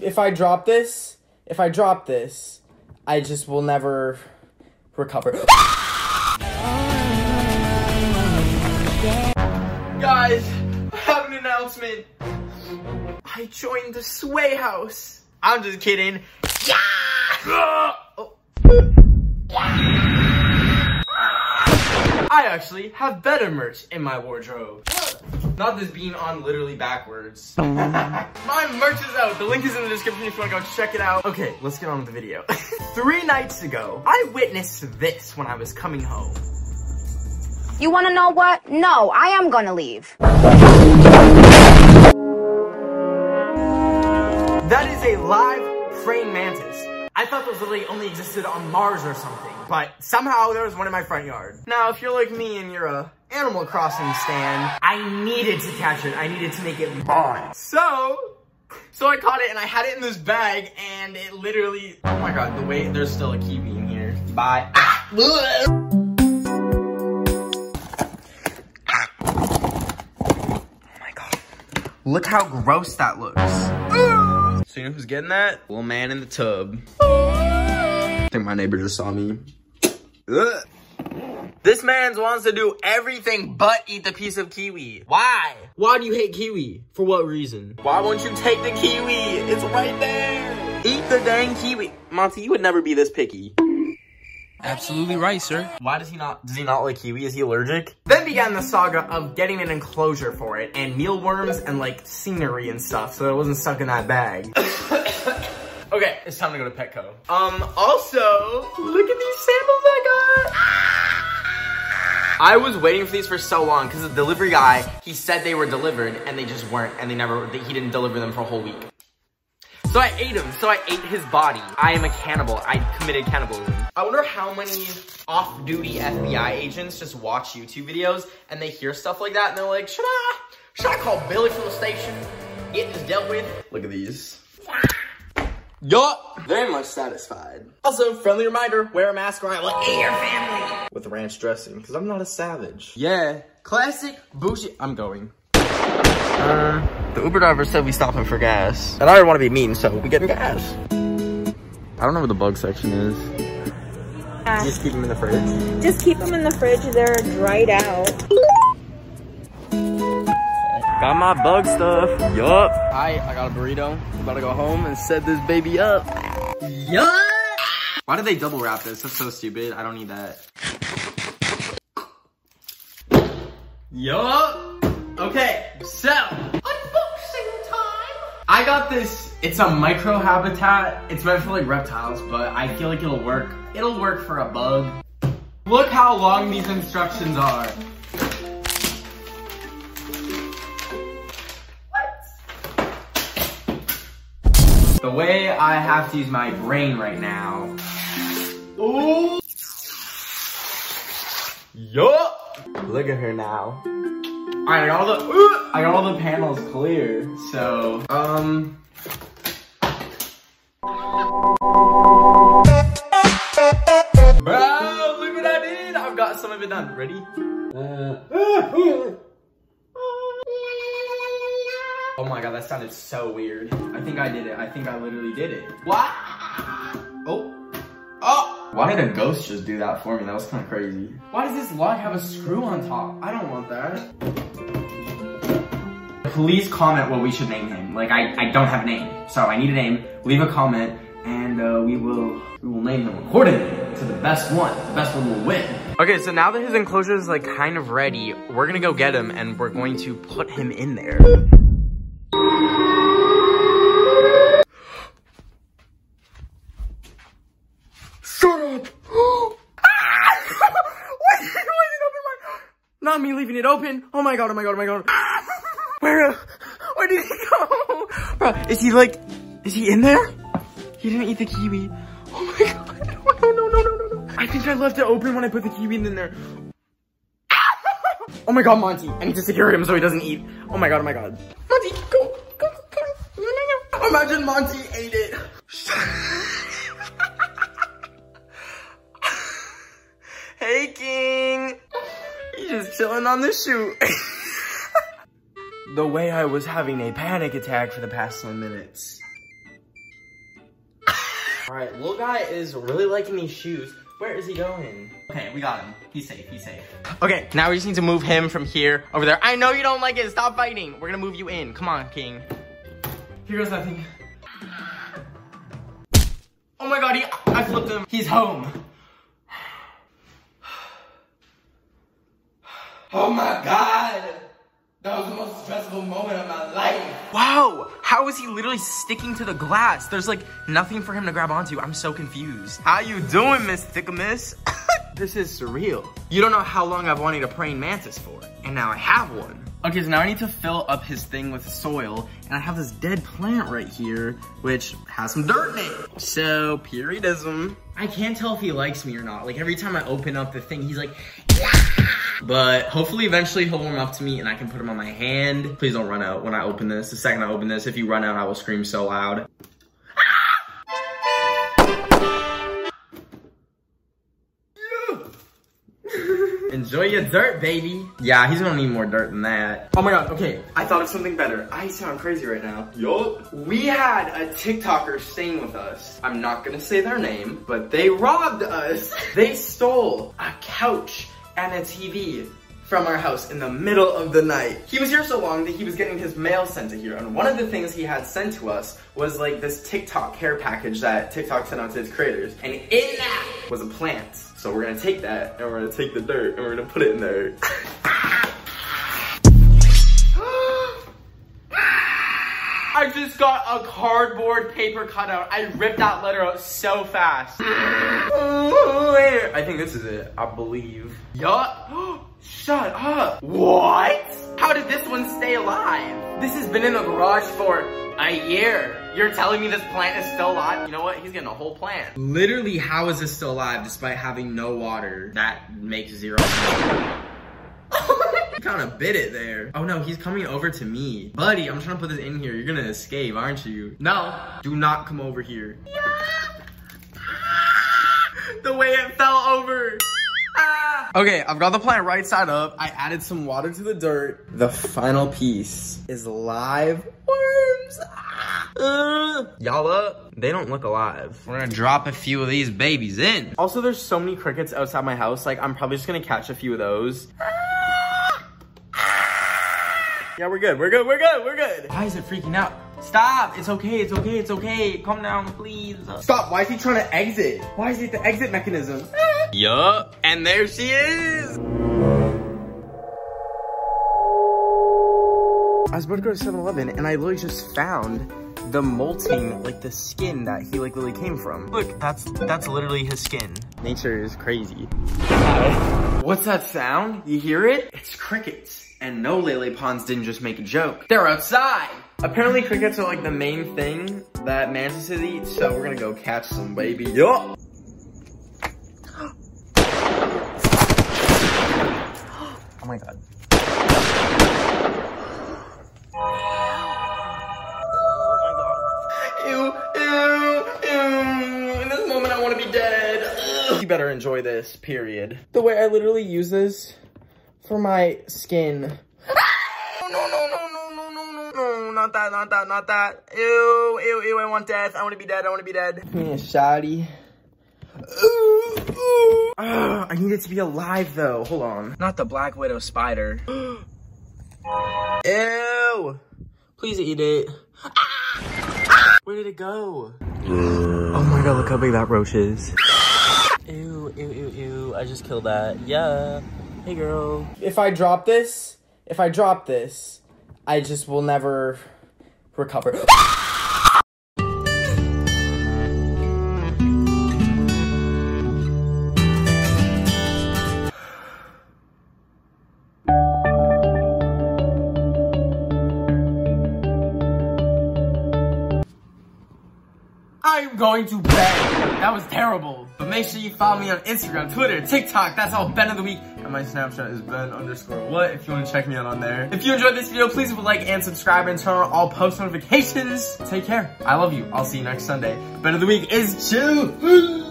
If I drop this, if I drop this, I just will never recover. Guys, I have an announcement. I joined the Sway House. I'm just kidding. Yeah! Oh. I actually have better merch in my wardrobe. Not this being on literally backwards. my merch is out. The link is in the description if you want to go check it out. Okay, let's get on with the video. Three nights ago, I witnessed this when I was coming home. You want to know what? No, I am going to leave. That is a live praying mantis. I thought those literally only existed on Mars or something, but somehow there was one in my front yard. Now, if you're like me and you're a Animal Crossing stand. I needed to catch it. I needed to make it mine. So, so I caught it and I had it in this bag and it literally, oh my god, the way, there's still a kiwi in here. Bye. Ah, oh my god. Look how gross that looks. So you know who's getting that? Little man in the tub. I think my neighbor just saw me. Ugh. This man wants to do everything but eat the piece of kiwi. Why? Why do you hate kiwi? For what reason? Why won't you take the kiwi? It's right there. Eat the dang kiwi. Monty, you would never be this picky. Absolutely right, sir. Why does he not, does he not like kiwi? Is he allergic? Then began the saga of getting an enclosure for it and mealworms and like scenery and stuff so it wasn't stuck in that bag. okay, it's time to go to Petco. Um, also, look at these samples I got. I was waiting for these for so long because the delivery guy, he said they were delivered and they just weren't and they never, he didn't deliver them for a whole week. So I ate him. So I ate his body. I am a cannibal. I committed cannibalism. I wonder how many off-duty FBI agents just watch YouTube videos and they hear stuff like that and they're like, should I, should I call Billy from the station? Get this dealt with? Look at these. Yup, very much satisfied. Also, friendly reminder, wear a mask or I will eat your family. With ranch dressing, because I'm not a savage. Yeah, classic bougie. I'm going. Uh, the Uber driver said we stop him for gas. And I don't want to be mean, so we get gas. I don't know where the bug section is. Yeah. Just keep them in the fridge. Just keep them in the fridge. They're dried out. Got my bug stuff. Yup. I I got a burrito. About to go home and set this baby up. Yup. Why did they double wrap this? That's so stupid. I don't need that. Yup. Okay, so unboxing time. I got this. It's a micro habitat. It's meant for like reptiles, but I feel like it'll work. It'll work for a bug. Look how long these instructions are. The way I have to use my brain right now. Ooh. Yup. Look at her now. Alright, I got all the ooh, I got all the panels clear. So, um Bro, look what I did! I've got some of it done. Ready? Uh, oh my god, that sounded so weird. I think I did it. I think I literally did it. What? Oh. Oh! Why did a ghost just do that for me? That was kind of crazy. Why does this log have a screw on top? I don't want that. Please comment what we should name him. Like, I, I don't have a name. So I need a name. Leave a comment and uh, we will we will name him accordingly to the best one. The best one will win. Okay, so now that his enclosure is like kind of ready, we're gonna go get him and we're going to put him in there. Shut up! Ah! Why is it open? My... Not me leaving it open. Oh my god, oh my god, oh my god. Where, uh, where did he go? Bro, is he like, is he in there? He didn't eat the kiwi. Oh my god. Oh, no, no, no, no, no, no. I think I left it open when I put the kiwi in there. Oh my god, Monty. I need to secure him so he doesn't eat. Oh my god, oh my god. Monty, go, go, go. No, no, no. Imagine Monty ate it. Chilling on the chute. the way I was having a panic attack for the past 10 minutes. All right, little guy is really liking these shoes. Where is he going? Okay, we got him. He's safe, he's safe. Okay, now we just need to move him from here over there. I know you don't like it, stop fighting. We're gonna move you in. Come on, King. Here goes nothing. Oh my god, he, I flipped him. He's home. Oh my god! That was the most stressful moment of my life. Wow, how is he literally sticking to the glass? There's like nothing for him to grab onto. I'm so confused. How you doing, Miss Thickamus? this is surreal. You don't know how long I've wanted a praying mantis for, and now I have one. Okay, so now I need to fill up his thing with soil, and I have this dead plant right here, which has some dirt in it. So, periodism. I can't tell if he likes me or not. Like, every time I open up the thing, he's like, but hopefully eventually he'll warm up to me and I can put him on my hand. Please don't run out when I open this. The second I open this, if you run out, I will scream so loud. Enjoy your dirt, baby. Yeah, he's gonna need more dirt than that. Oh my god, okay, I thought of something better. I sound crazy right now. Yup. We had a TikToker staying with us. I'm not gonna say their name, but they robbed us. They stole a couch and a TV from our house in the middle of the night. He was here so long that he was getting his mail sent to here. And one of the things he had sent to us was like this TikTok care package that TikTok sent out to its creators. And in that was a plant. So we're gonna take that and we're gonna take the dirt and we're gonna put it in there. I just got a cardboard paper cutout. I ripped that letter out so fast. I think this is it, I believe. Yup. Shut up. What? How did this one stay alive? This has been in the garage for a year. You're telling me this plant is still alive? You know what? He's getting a whole plant. Literally, how is this still alive despite having no water? That makes zero sense. He kind of bit it there. Oh no, he's coming over to me. Buddy, I'm trying to put this in here. You're gonna escape, aren't you? No, do not come over here. the way it fell over. Ah. Okay, I've got the plant right side up. I added some water to the dirt. The final piece is live worms. Ah. Uh, Y'all up? They don't look alive. We're gonna drop a few of these babies in. Also, there's so many crickets outside my house. Like, I'm probably just gonna catch a few of those. Yeah, we're good. We're good. We're good. We're good. Why is it freaking out? Stop. It's okay. It's okay. It's okay. Calm down, please. Stop. Why is he trying to exit? Why is it the exit mechanism? yup. And there she is. I was about to go to 7-Eleven and I literally just found the molting, like the skin that he like literally came from. Look, that's that's literally his skin. Nature is crazy. What's that sound? You hear it? It's crickets. And no, Lele Pons didn't just make a joke. They're outside! Apparently crickets are like the main thing that mantises eat, so we're gonna go catch some, baby. Yup! oh my god. Oh my god. Ew, ew, ew. In this moment, I want to be dead. You better enjoy this, period. The way I literally use this for my skin. no, no, no, no, no, no, no, no, not that, not that, not that. Ew, ew, ew, I want death. I want to be dead, I want to be dead. Give me a shotty. Ooh, ooh. Ah, I need it to be alive though. Hold on. Not the Black Widow spider. Ew. Please eat it. Ah! Where did it go? Oh my god, look how big that roach is. Ew, ew, ew, ew. I just killed that. Yeah. Hey, girl. If I drop this, if I drop this, I just will never recover. I'm going to bed. That was terrible. But make sure you follow me on Instagram, Twitter, TikTok. That's all Ben of the Week. My Snapchat is Ben underscore what if you want to check me out on there. If you enjoyed this video, please leave a like and subscribe and turn on all post notifications. Take care. I love you. I'll see you next Sunday. Ben of the Week is chill.